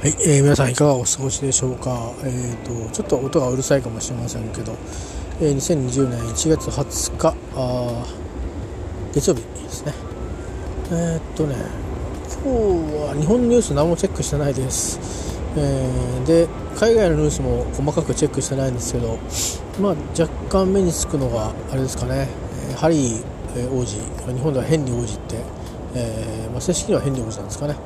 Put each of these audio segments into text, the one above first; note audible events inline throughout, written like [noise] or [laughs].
はい、えー、皆さんいかがお過ごしでしょうか、えーと、ちょっと音がうるさいかもしれませんけど、えー、2020年1月20日あ月曜日ですね。えー、っとね今日は日本ニュース何もチェックしてないです、えー、で海外のニュースも細かくチェックしてないんですけど、まあ、若干目につくのがあれですかね、えハリー王子日本ではヘンリー王子って、えまあ、正式にはヘンリー王子なんですかね、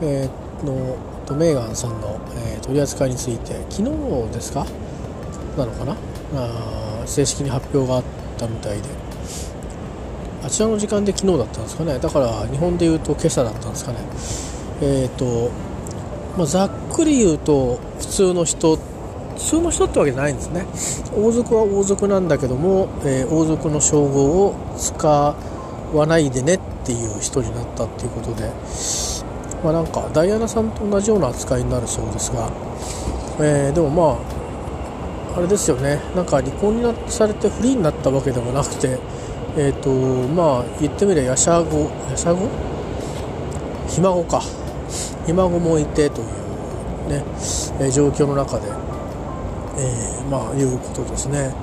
えー、のとメーガンさんの、えー、取り扱いについて昨日ですか？なのかな？あ正式に発表があったみたいで。あちらの時間で昨日だったんですかね？だから日本で言うと今朝だったんですかね？えっ、ー、と、まあ、ざっくり言うと普通の人普通の人ってわけじゃないんですね。王族は王族なんだけども、えー、王族の称号を使わないでねっていう人になったっていうことで。まあ、なんかダイアナさんと同じような扱いになるそうですが、えー、でもまああれですよね。なんか離婚になされてフリーになったわけでもなくてえっ、ー、とまあ言ってみればやしゃごやしゃご？ひ孫か。ひ孫もいてというね、えー、状況の中で、えー、まあいうことですね。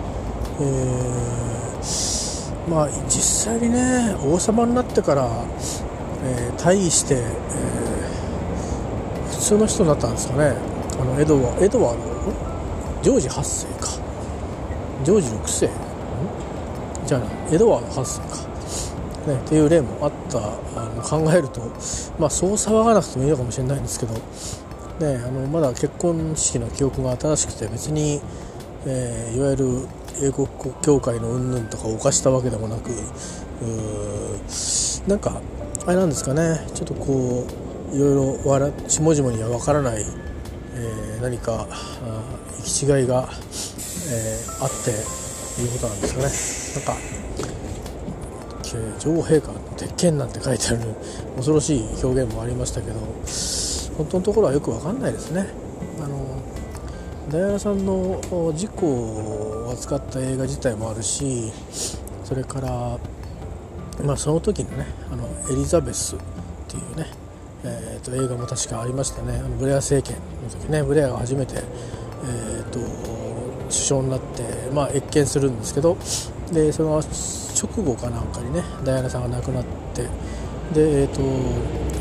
えー、まあ実際にね王様になってから、えー、対して、えー、普通の人になったんですかね。あのエドワエドワード？ジョージ8世か。ジョージ6世？じゃあエドワード8世か。ね、っていう例もあった。あの考えると、まあ、そう騒がなくてもいいのかもしれないんですけど、ね、あのまだ結婚式の記憶が新しくて別に、えー、いわゆる英国教会の云々とかを犯したわけでもなくうなんかあれなんですかね。ちょっとこういろいろ笑下々には分からない、えー、何か行き違いが、えー、あっていうことなんですかね。なんか女王陛下鉄拳なんて書いてある恐ろしい表現もありましたけど本当のところはよく分かんないですね。あのダイアナさんの事故を扱った映画自体もあるしそれからまあ、その時のねあのエリザベスっていうね、えー、と映画も確かありましたね。あのブレア政権の時ね。ブレアが初めて、えーと、首相になって、まあ、謁見するんですけどでその直後かなんかにねダイアナさんが亡くなってで、えーと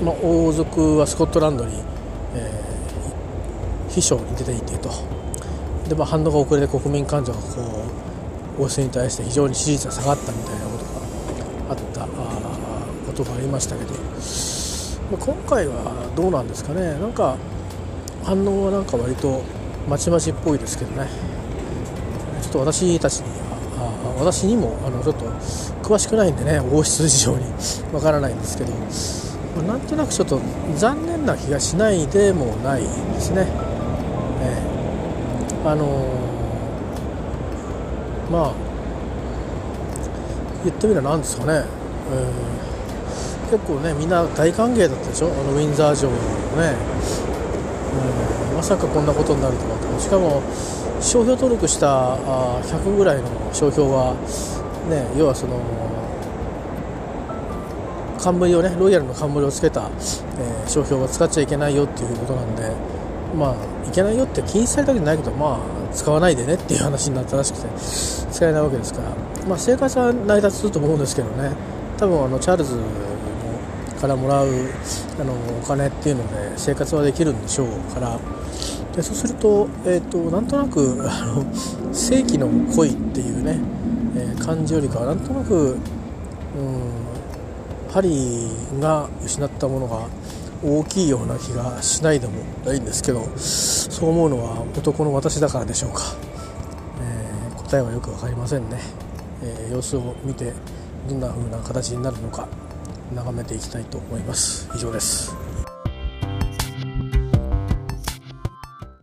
まあ、王族はスコットランドに、えー、秘書に出ていてと。で、まあ、反応が遅れて国民感情がこう王室に対して非常に支持率が下がったみたいなことがあったことがありましたけど、ま今回はどうなんですかね。なんか反応はなんか割とまちまちっぽいですけどね。ちょっと私たちにはあ私にもあのちょっと詳しくないんでね。王室事情に [laughs] わからないんですけど、まなんとなくちょっと残念な気がしないでもないですね。えー、あのー、まあ言ってみれば何ですかね、えー、結構ねみんな大歓迎だったでしょ？あのウィンザー城のね、うん、まさかこんなことになるとはしかも商標登録したあ100ぐらいの商標はね要はその冠をねロイヤルの冠をつけた、えー、商標は使っちゃいけないよっていうことなんでまあいけないよって禁止されたわけじゃないけどまあ使わないでねっていう話になったらしくて使えないわけですから。まあ、生活は成り立つと思うんですけどね。多分あのチャールズからもらうあのお金っていうので生活はできるんでしょうから。でそうすると,、えーと、なんとなくあの正規の恋っていうね、えー、感じよりかはなんとなく、うん、ハリが失ったものが大きいような気がしないでもないんですけどそう思うのは男の私だからでしょうか、えー、答えはよく分かりませんね。えー、様子を見てどんな風な形になるのか。眺めていきたいと思います。以上です。